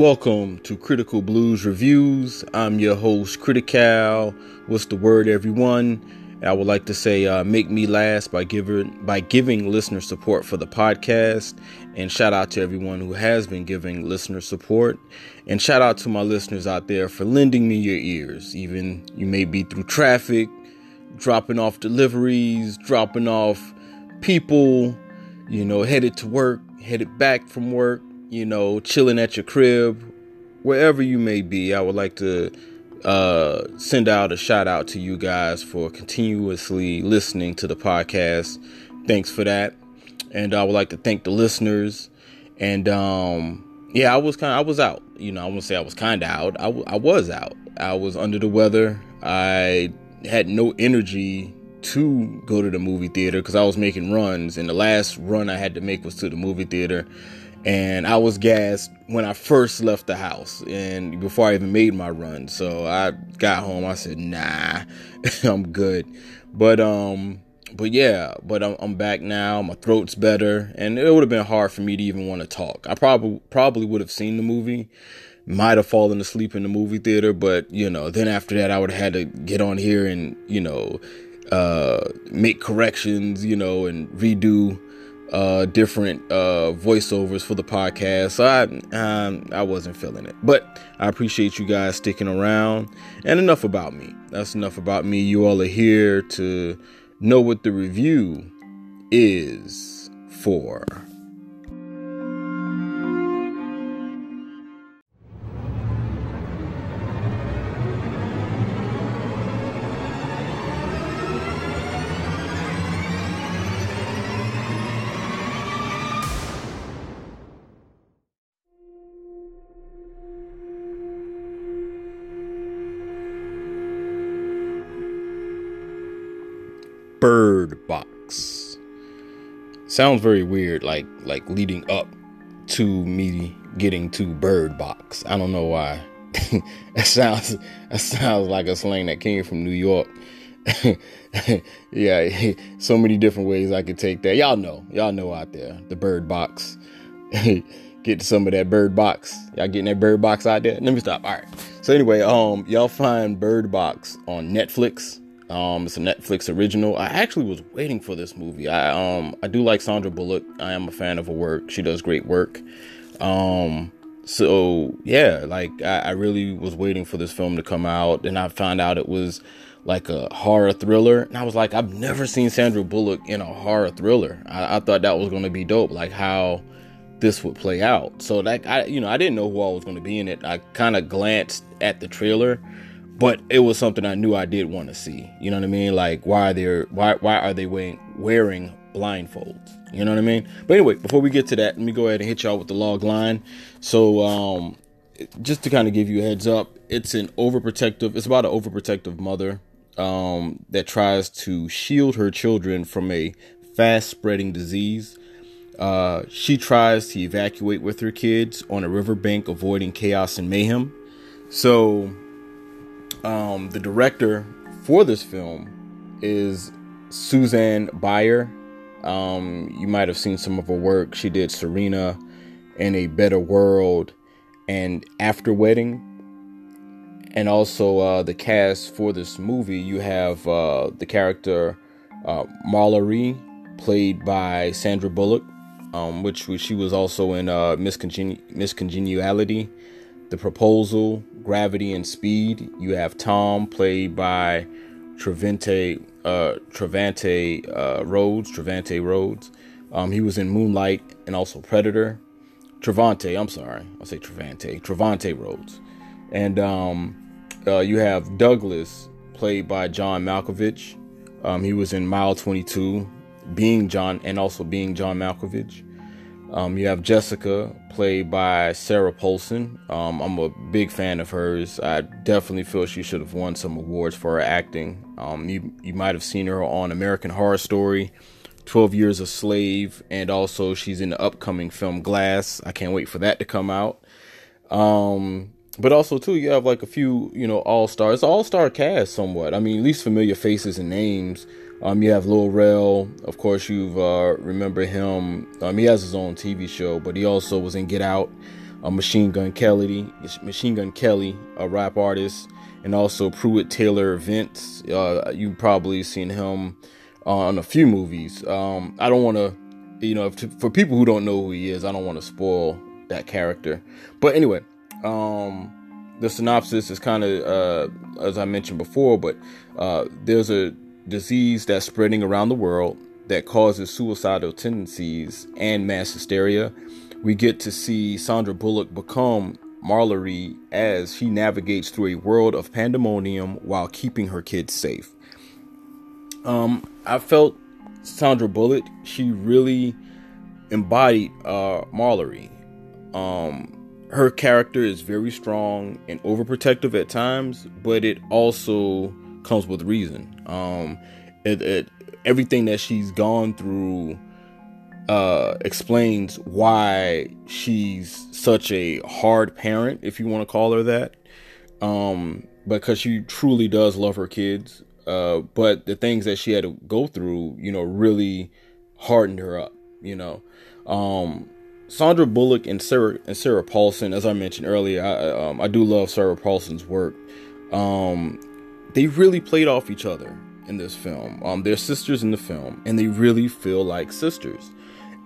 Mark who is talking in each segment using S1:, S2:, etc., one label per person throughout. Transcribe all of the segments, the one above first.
S1: Welcome to Critical Blues Reviews. I'm your host, Critical. What's the word, everyone? I would like to say, uh, make me last by giving by giving listener support for the podcast, and shout out to everyone who has been giving listener support, and shout out to my listeners out there for lending me your ears, even you may be through traffic, dropping off deliveries, dropping off people, you know, headed to work, headed back from work, you know, chilling at your crib, wherever you may be. I would like to uh, send out a shout out to you guys for continuously listening to the podcast. Thanks for that. And I would like to thank the listeners. And um, yeah, I was kind of, I was out. You know, I won't say I was kind of out. I, w- I was out. I was under the weather. I had no energy to go to the movie theater because I was making runs. And the last run I had to make was to the movie theater and I was gassed when I first left the house and before I even made my run. So I got home. I said, "Nah, I'm good." But um, but yeah, but I'm, I'm back now. My throat's better, and it would have been hard for me to even want to talk. I probably probably would have seen the movie, might have fallen asleep in the movie theater, but you know, then after that, I would have had to get on here and you know, uh, make corrections, you know, and redo uh, different uh, voiceovers for the podcast. So I um, I wasn't feeling it, but I appreciate you guys sticking around. And enough about me. That's enough about me. You all are here to know what the review is for. Bird Box. Sounds very weird, like like leading up to me getting to Bird Box. I don't know why. that sounds that sounds like a slang that came from New York. yeah, so many different ways I could take that. Y'all know, y'all know out there, the Bird Box. Get some of that Bird Box. Y'all getting that Bird Box out there? Let me stop. All right. So anyway, um, y'all find Bird Box on Netflix. Um, it's a Netflix original. I actually was waiting for this movie. I um I do like Sandra Bullock. I am a fan of her work. She does great work. Um, so yeah, like I, I really was waiting for this film to come out, and I found out it was like a horror thriller, and I was like, I've never seen Sandra Bullock in a horror thriller. I, I thought that was to be dope, like how this would play out. So like I, you know, I didn't know who all was to be in it. I kind of glanced at the trailer but it was something I knew I did want to see. You know what I mean? Like why are they why why are they wearing wearing blindfolds? You know what I mean? But anyway, before we get to that, let me go ahead and hit y'all with the log line. So um just to kind of give you a heads up, it's an overprotective it's about an overprotective mother um that tries to shield her children from a fast spreading disease. Uh, she tries to evacuate with her kids on a riverbank, avoiding chaos and mayhem. So um, the director for this film is Susanne Bier. Um, you might have seen some of her work. She did Serena in a Better World and After Wedding. And also uh, the cast for this movie, you have uh, the character uh, Mallory, played by Sandra Bullock, um, which, she was also in uh, Congeniality, The Proposal, Gravity and Speed. You have Tom, played by Trevante uh, Trevante uh, Rhodes. Trevante Rhodes. Um, he was in Moonlight and also Predator. Trevante, I'm sorry, I'll say Trevante. Trevante Rhodes, and um, uh, you have Douglas, played by John Malkovich. Um, he was in Mile 22, being John, and also being John Malkovich. Um, you have Jessica, played by Sarah Paulson. Um, I'm a big fan of hers. I definitely feel she should have won some awards for her acting. Um, you you might have seen her on American Horror Story, 12 Years a Slave, and also she's in the upcoming film Glass. I can't wait for that to come out. Um, but also too, you have like a few, you know, all stars, all star cast somewhat. I mean, at least familiar faces and names. Um, you have Lil Rel, of course. You uh, remember him. Um, he has his own TV show, but he also was in Get Out. uh, Machine Gun Kelly, Machine Gun Kelly, a rap artist, and also Pruitt Taylor Vince. Uh, you've probably seen him on a few movies. Um, I don't want to, you know, for people who don't know who he is, I don't want to spoil that character. But anyway, um, the synopsis is kind of uh, as I mentioned before, but uh, there's a disease that's spreading around the world that causes suicidal tendencies and mass hysteria. We get to see Sandra Bullock become Mallory as she navigates through a world of pandemonium while keeping her kids safe. Um, I felt Sandra Bullock, she really embodied uh, Mallory. Um, her character is very strong and overprotective at times, but it also comes with reason. Um, it, it everything that she's gone through uh, explains why she's such a hard parent, if you want to call her that. Um, because she truly does love her kids. Uh, but the things that she had to go through, you know, really hardened her up, you know. Um, Sandra Bullock and Sarah and Sarah Paulson, as I mentioned earlier, I, um, I do love Sarah Paulson's work. Um, they really played off each other in this film. Um, they're sisters in the film, and they really feel like sisters.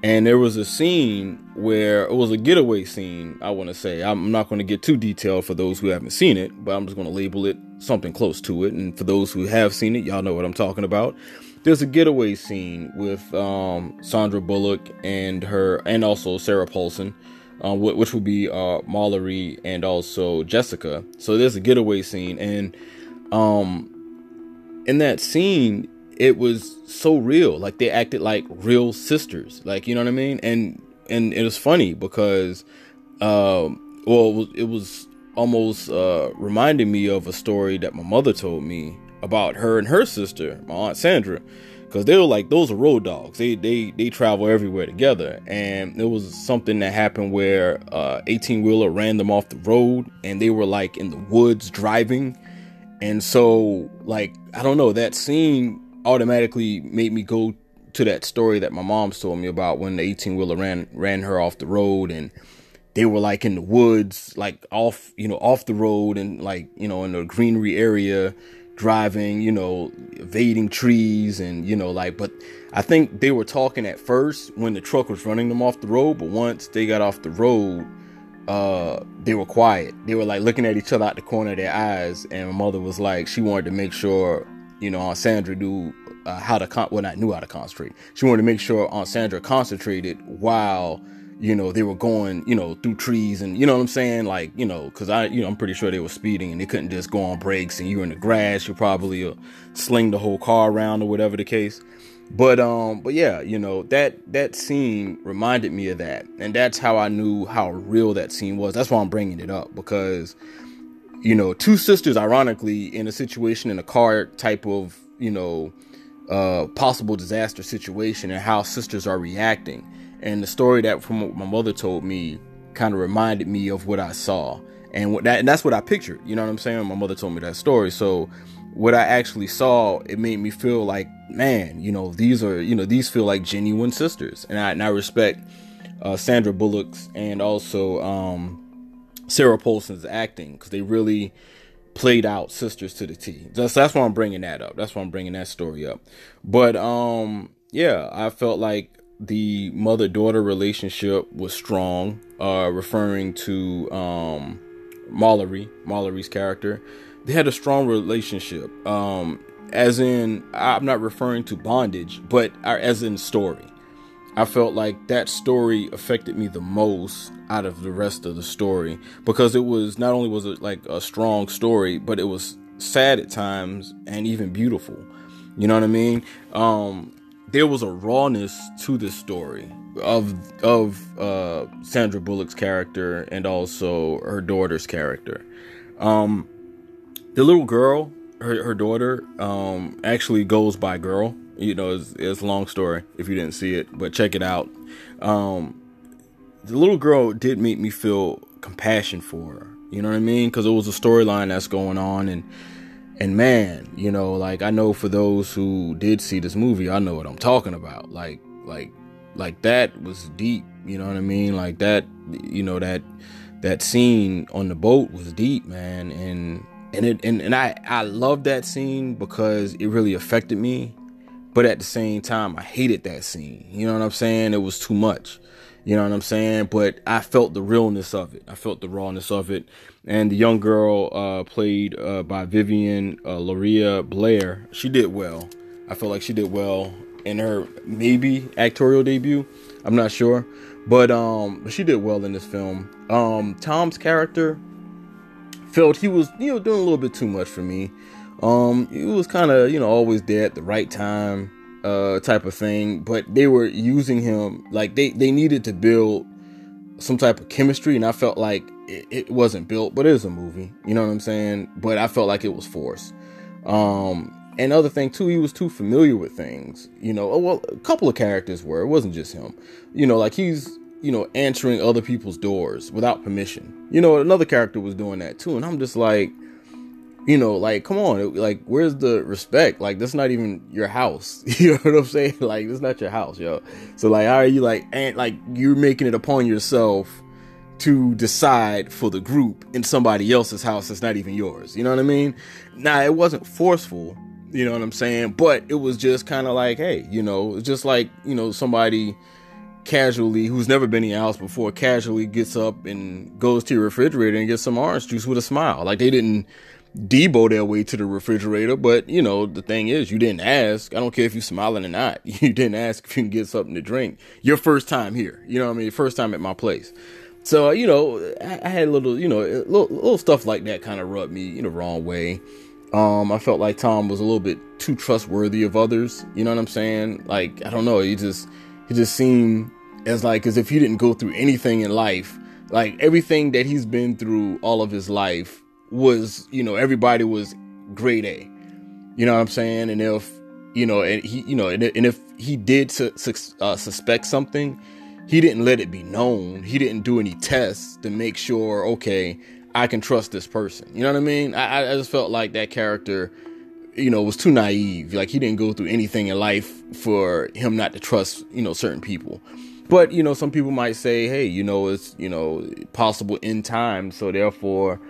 S1: And there was a scene where it was a getaway scene, I want to say. I'm not going to get too detailed for those who haven't seen it, but I'm just going to label it something close to it. And for those who have seen it, y'all know what I'm talking about. There's a getaway scene with um, Sandra Bullock and her, and also Sarah Paulson, uh, which would be uh, Mallory and also Jessica. So there's a getaway scene, and um, in that scene, it was so real. Like they acted like real sisters. Like you know what I mean? And and it was funny because, um, well, it was, it was almost uh, reminding me of a story that my mother told me about her and her sister, my aunt Sandra, because they were like those are road dogs. They they they travel everywhere together, and it was something that happened where uh, 18 wheeler ran them off the road, and they were like in the woods driving, and so like I don't know that scene automatically made me go to that story that my mom's told me about when the 18 wheeler ran ran her off the road and they were like in the woods like off you know off the road and like you know in the greenery area driving you know evading trees and you know like but i think they were talking at first when the truck was running them off the road but once they got off the road uh they were quiet they were like looking at each other out the corner of their eyes and my mother was like she wanted to make sure you know, Aunt Sandra knew uh, how to con- well not knew how to concentrate. She wanted to make sure Aunt Sandra concentrated while you know they were going you know through trees and you know what I'm saying like you know because I you know I'm pretty sure they were speeding and they couldn't just go on brakes and you were in the grass you probably uh, sling the whole car around or whatever the case. But um but yeah you know that that scene reminded me of that and that's how I knew how real that scene was. That's why I'm bringing it up because you know, two sisters, ironically, in a situation in a car type of, you know, uh, possible disaster situation and how sisters are reacting. And the story that from what my mother told me kind of reminded me of what I saw. And what that and that's what I pictured. You know what I'm saying? My mother told me that story. So what I actually saw, it made me feel like, man, you know, these are, you know, these feel like genuine sisters. And I, and I respect uh, Sandra Bullock's and also um, Sarah Paulson's acting because they really played out sisters to the T. That's that's why I'm bringing that up. That's why I'm bringing that story up. But um, yeah, I felt like the mother daughter relationship was strong. Uh, referring to um, Mallory, Mallory's character, they had a strong relationship. Um, as in, I'm not referring to bondage, but uh, as in story. I felt like that story affected me the most out of the rest of the story because it was not only was it like a strong story, but it was sad at times and even beautiful. You know what I mean? Um, there was a rawness to this story of of uh, Sandra Bullock's character and also her daughter's character. Um, the little girl, her, her daughter, um, actually goes by girl you know, it's, it's a long story if you didn't see it, but check it out. Um, the little girl did make me feel compassion for her. You know what I mean? Because it was a storyline that's going on, and and man, you know, like I know for those who did see this movie, I know what I'm talking about. Like, like, like that was deep. You know what I mean? Like that, you know that that scene on the boat was deep, man, and and it and, and I I love that scene because it really affected me, but at the same time I hated that scene. You know what I'm saying? It was too much. You know what I'm saying? But I felt the realness of it. I felt the rawness of it. And the young girl uh, played uh, by Vivien uh, Lyra Blair, she did well. I felt like she did well in her maybe actorial debut. I'm not sure, but um, she did well in this film. Um, Tom's character felt he was you know doing a little bit too much for me. Um, he was kind of you know always there at the right time uh, type of thing, but they were using him like they they needed to build some type of chemistry, and I felt like it, it wasn't built, but it is a movie, you know what I'm saying? But I felt like it was forced. Um, and other thing too, he was too familiar with things, you know. Well, a couple of characters were. It wasn't just him, you know. Like he's you know answering other people's doors without permission. You know, another character was doing that too, and I'm just like you know, like, come on, like, where's the respect? Like, that's not even your house. you know what I'm saying? Like, it's not your house, yo. So, like, how are you like, and like, you're making it upon yourself to decide for the group in somebody else's house that's not even yours. You know what I mean? Now, it wasn't forceful. You know what I'm saying? But it was just kind of like, hey, you know, it's just like, you know, somebody casually who's never been in your house before casually gets up and goes to your refrigerator and gets some orange juice with a smile. Like they didn't Debo their way to the refrigerator, but you know, the thing is, you didn't ask. I don't care if you're smiling or not. You didn't ask if you can get something to drink. Your first time here, you know what I mean? First time at my place. So, you know, I, had a little, you know, little, little stuff like that kind of rubbed me in the wrong way. Um, I felt like Tom was a little bit too trustworthy of others. You know what I'm saying? Like, I don't know. He just, he just seemed as like, as if he didn't go through anything in life. Like everything that he's been through all of his life was, you know, everybody was grade A. You know what I'm saying? And if, you know, and he, you know, and, and if he did su- su- uh, suspect something, he didn't let it be known. He didn't do any tests to make sure, okay, I can trust this person. You know what I mean? I, I just felt like that character, you know, was too naive. Like he didn't go through anything in life for him not to trust, you know, certain people. But, you know, some people might say, hey, you know, it's, you know, possible in time. So therefore,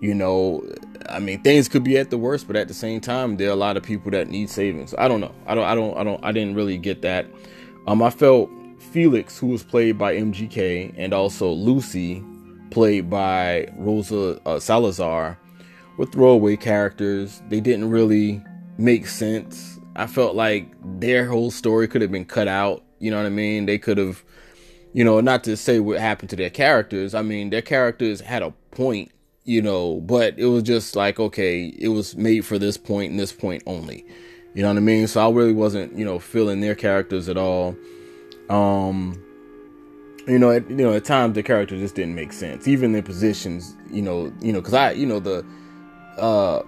S1: you know, I mean, things could be at the worst, but at the same time, there are a lot of people that need savings. I don't know. I don't. I don't. I don't. I didn't really get that. Um, I felt Felix, who was played by MGK, and also Lucy, played by Rosa uh, Salazar, were throwaway characters. They didn't really make sense. I felt like their whole story could have been cut out. You know what I mean? They could have, you know, not to say what happened to their characters. I mean, their characters had a point you know, but it was just like, okay, it was made for this point and this point only. You know what I mean? So I really wasn't, you know, feeling their characters at all. Um, you know, at, you know, at times the characters just didn't make sense. Even their positions, you know, you know, because I, you know, the uh,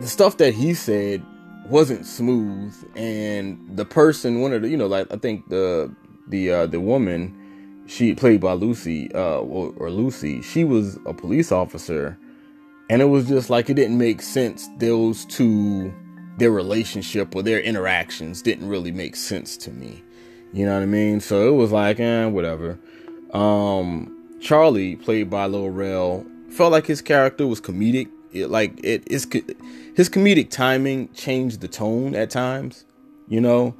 S1: the stuff that he said wasn't smooth, and the person, one of the, you know, like I think the the uh, the woman she played by Lucy, uh, or, or Lucy, she was a police officer, and it was just like it didn't make sense. Those two, their relationship or their interactions didn't really make sense to me. You know what I mean? So it was like, eh, whatever. Um, Charlie, played by Lil Rel, felt like his character was comedic. It, like it is his comedic timing changed the tone at times. You know,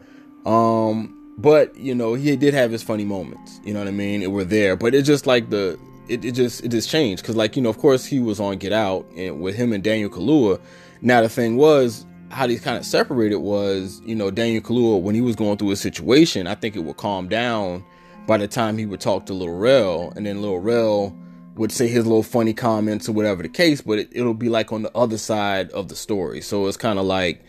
S1: um, but you know he did have his funny moments you know what i mean? It were there but it's just like the it, it just it just changed. Because like you know of course he was on get out and with him and daniel kaluuya. Now the thing was how these kind of separated was you know daniel kaluuya when he was going through a situation i think it would calm down by the time he would talk to lil rel and then lil rel would say his little funny comments or whatever the case but it, it'll be like on the other side of the story so it's kind of like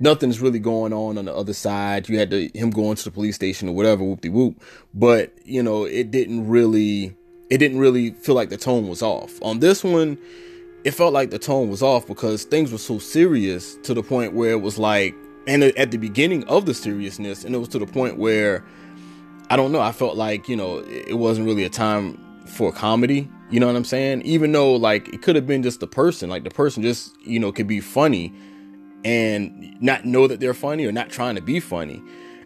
S1: nothing's really going on on the other side. You had to him going to the police station or whatever, whoop de whoop. But you know, it didn't really, it didn't really feel like the tone was off. On this one, it felt like the tone was off because things were so serious to the point where it was like, and at the beginning of the seriousness, and it was to the point where, I don't know, I felt like you know it wasn't really a time for comedy. You know what I'm saying? Even though like it could have been just the person, like the person just you know could be funny and not know that they're funny or not trying to be funny.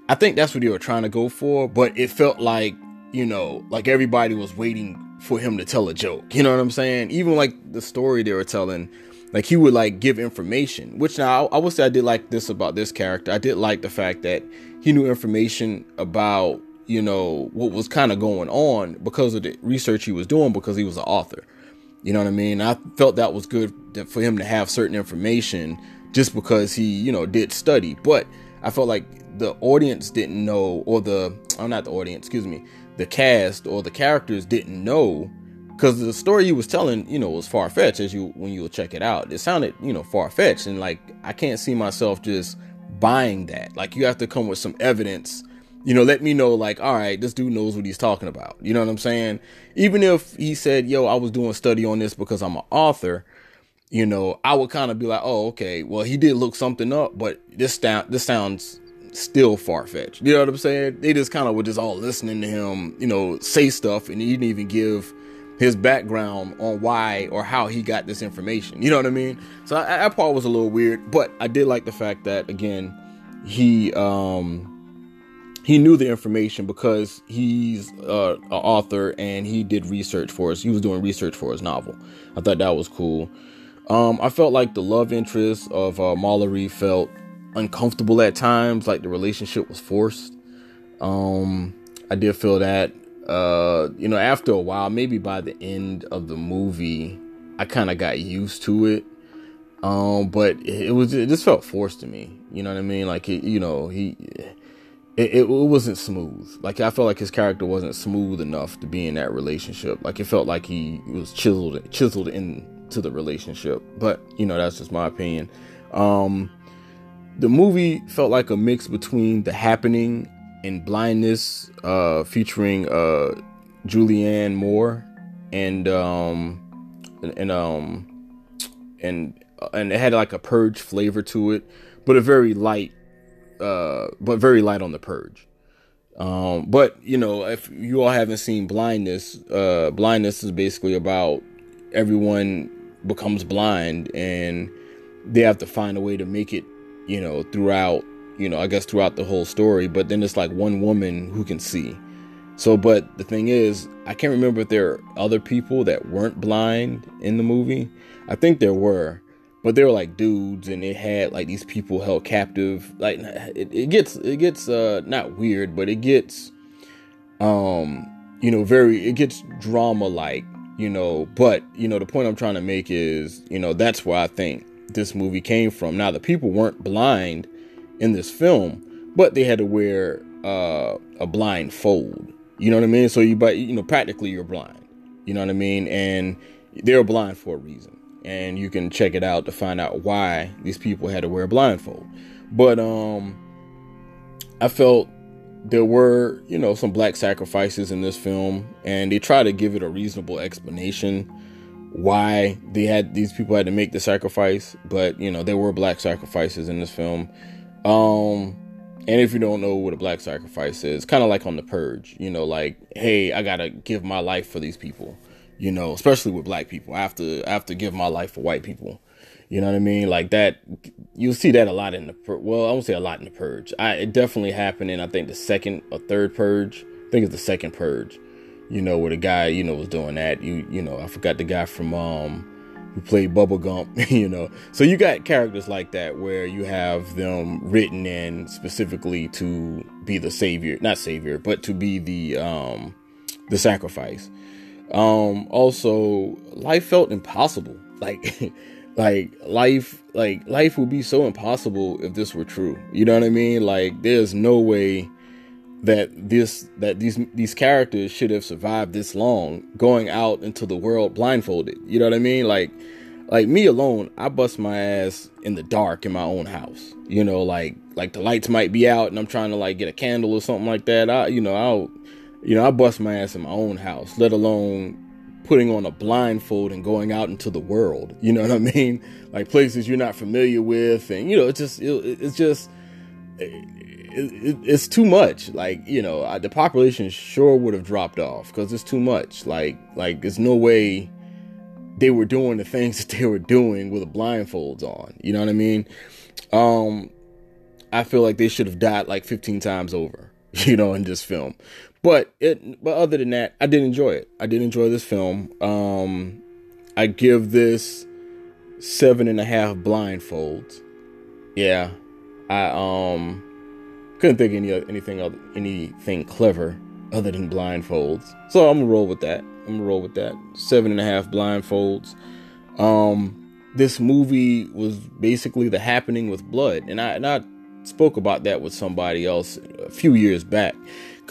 S1: I think that's what they were trying to go for, but it felt like, you know, like everybody was waiting for him to tell a joke. You know what I'm saying? Even like the story they were telling, like he would like give information. Which now I, I would say I did like this about this character. I did like the fact that he knew information about you know what was kind of going on because of the research he was doing because he was an author. You know what I mean? I felt that was good for him to have certain information just because he, you know, did study. But I felt like the audience didn't know, or the, I'm oh, not the audience, excuse me, the cast or the characters didn't know because the story he was telling, you know, was far fetched as you, when you'll check it out. It sounded, you know, far fetched. And like, I can't see myself just buying that. Like, you have to come with some evidence you know, let me know, like, all right, this dude knows what he's talking about. You know what I'm saying? Even if he said, yo, I was doing a study on this because I'm an author, you know, I would kind of be like, oh, okay, well, he did look something up, but this sound this sounds still far fetched. You know what I'm saying? They just kind of were just all listening to him, you know, say stuff, and he didn't even give his background on why or how he got this information. You know what I mean? So I, that part was a little weird, but I did like the fact that again, he um he knew the information because he's uh, an author and he did research for us. He was doing research for his novel. I thought that was cool. Um, I felt like the love interest of uh, Mallory felt uncomfortable at times, like the relationship was forced. Um, I did feel that, uh, you know, after a while, maybe by the end of the movie, I kind of got used to it. Um, but it, was it just felt forced to me. You know what I mean? Like it, you know, he it, it, wasn't smooth. Like I felt like his character wasn't smooth enough to be in that relationship. Like it felt like he was chiseled chiseled into the relationship. But you know that's just my opinion. Um, the movie felt like a mix between The Happening and Blindness, uh, featuring uh, Julianne Moore and um, and, and um and and it had like a purge flavor to it, but a very light uh, but very light on the purge. Um, but you know, if you all haven't seen Blindness, uh, Blindness is basically about everyone becomes blind and they have to find a way to make it, you know, throughout, you know, I guess throughout the whole story. But then it's like one woman who can see. So, but the thing is, I can't remember if there are other people that weren't blind in the movie. I think there were, but they were like dudes and it had like these people held captive. Like it, it gets it gets uh not weird but it gets um you know very it gets drama like you know. But you know the point i'm trying to make is you know that's where i think this movie came from. Now the people weren't blind in this film but they had to wear uh a blindfold you know what i mean? So you but you know practically you're blind. You know what i mean? And they're blind for a reason and you can check it out to find out why these people had to wear a blindfold. But um I felt there were, you know, some black sacrifices in this film and they try to give it a reasonable explanation why they had these people had to make the sacrifice, but you know, there were black sacrifices in this film. Um and if you don't know what a black sacrifice is, kind of like on the purge, you know, like, hey, I got to give my life for these people you know, especially with black people. I have to I have to give my life for white people. You know what I mean? Like that, you'll see that a lot in the well, I won't say a lot in the purge. I it definitely happened in I think the second or third purge. I think it's the second purge. You know where the guy you know was doing that. You you know I forgot the guy from um who played Bubba Gump. You know, so you got characters like that where you have them written in specifically to be the savior, not savior, but to be the um the sacrifice. Um, also, life felt impossible. Like, like life, like life would be so impossible if this were true. You know what I mean? Like, there's no way that this that these these characters should have survived this long going out into the world blindfolded. You know what I mean? Like, like me alone, I bust my ass in the dark in my own house. You know, like like the lights might be out and I'm trying to like get a candle or something like that. I, you know, I'll you know, I bust my ass in my own house, let alone putting on a blindfold and going out into the world. You know what I mean? Like places you're not familiar with, and you know, it's just, it, it's just, it, it, it's too much. Like you know, the population sure would have dropped off because it's too much. Like, like there's no way they were doing the things that they were doing with the blindfolds on. You know what I mean? Um, I feel like they should have died like 15 times over you know, in this film. But it, but other than that, I did enjoy it. I did enjoy this film. Um, I give this seven and a half blindfolds. Yeah, I um couldn't think any anything other anything clever other than blindfolds. So I'm gonna roll with that. I'm gonna roll with that. Seven and a half blindfolds. Um, this movie was basically the happening with blood, and I and I spoke about that with somebody else a few years back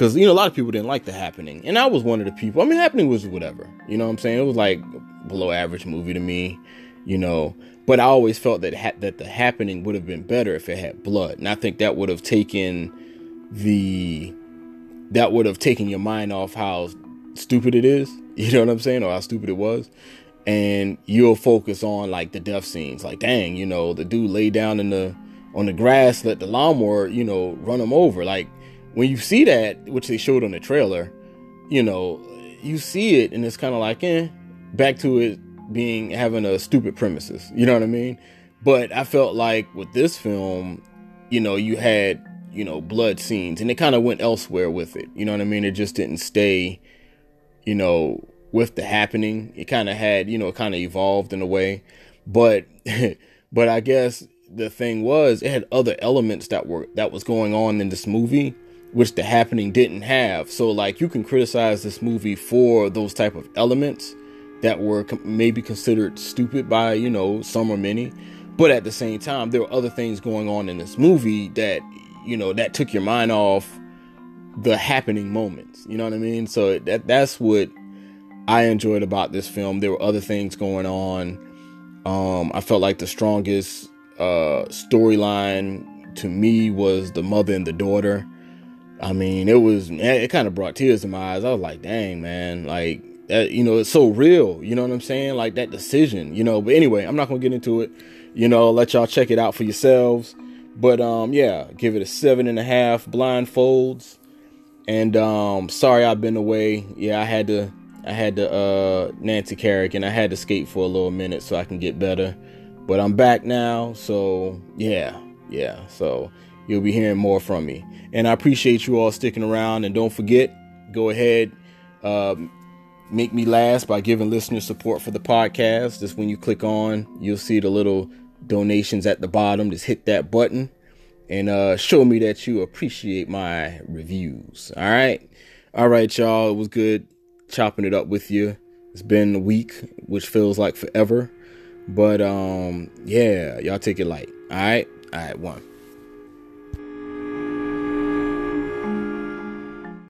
S1: because you know a lot of people didn't like the happening and i was one of the people i mean happening was whatever you know what i'm saying? It was like below average movie to me you know? But i always felt that ha- that the happening would have been better if it had blood and i think that would have taken the that would have taken your mind off how stupid it is you know what i'm saying or how stupid it was. And you'll focus on like the death scenes like dang you know the dude lay down in the on the grass let the lawnmower you know run him over like when you see that which they showed on the trailer you know you see it and it's kind of like eh back to it being having a stupid premises you know what i mean? But i felt like with this film you know you had you know blood scenes and it kind of went elsewhere with it you know what i mean? It just didn't stay you know with the happening. It kind of had, you know, it kind of evolved in a way, but but I guess the thing was it had other elements that were that was going on in this movie which the happening didn't have. So like you can criticize this movie for those type of elements that were maybe considered stupid by, you know, some or many, but at the same time there were other things going on in this movie that you know that took your mind off the happening moments. You know what I mean? So that that's what I enjoyed about this film. There were other things going on. Um, I felt like the strongest uh, storyline to me was the mother and the daughter. I mean, it was it kind of brought tears to my eyes. I was like, dang, man, like that, you know, it's so real. You know what I'm saying? Like that decision, you know. But anyway, I'm not gonna get into it. You know, let y'all check it out for yourselves. But um, yeah, give it a seven and a half blindfolds. And um, sorry I've been away. Yeah, I had to I had to uh Nancy Carrick and I had to skate for a little minute so I can get better. But I'm back now, so yeah, yeah. So you'll be hearing more from me. And I appreciate you all sticking around. And don't forget, go ahead, uh, make me last by giving listener support for the podcast. Just when you click on, you'll see the little donations at the bottom. Just hit that button and uh, show me that you appreciate my reviews. All right. All right, y'all. It was good chopping it up with you. It's been a week, which feels like forever. But um, yeah, y'all take it light. All right, all right, one.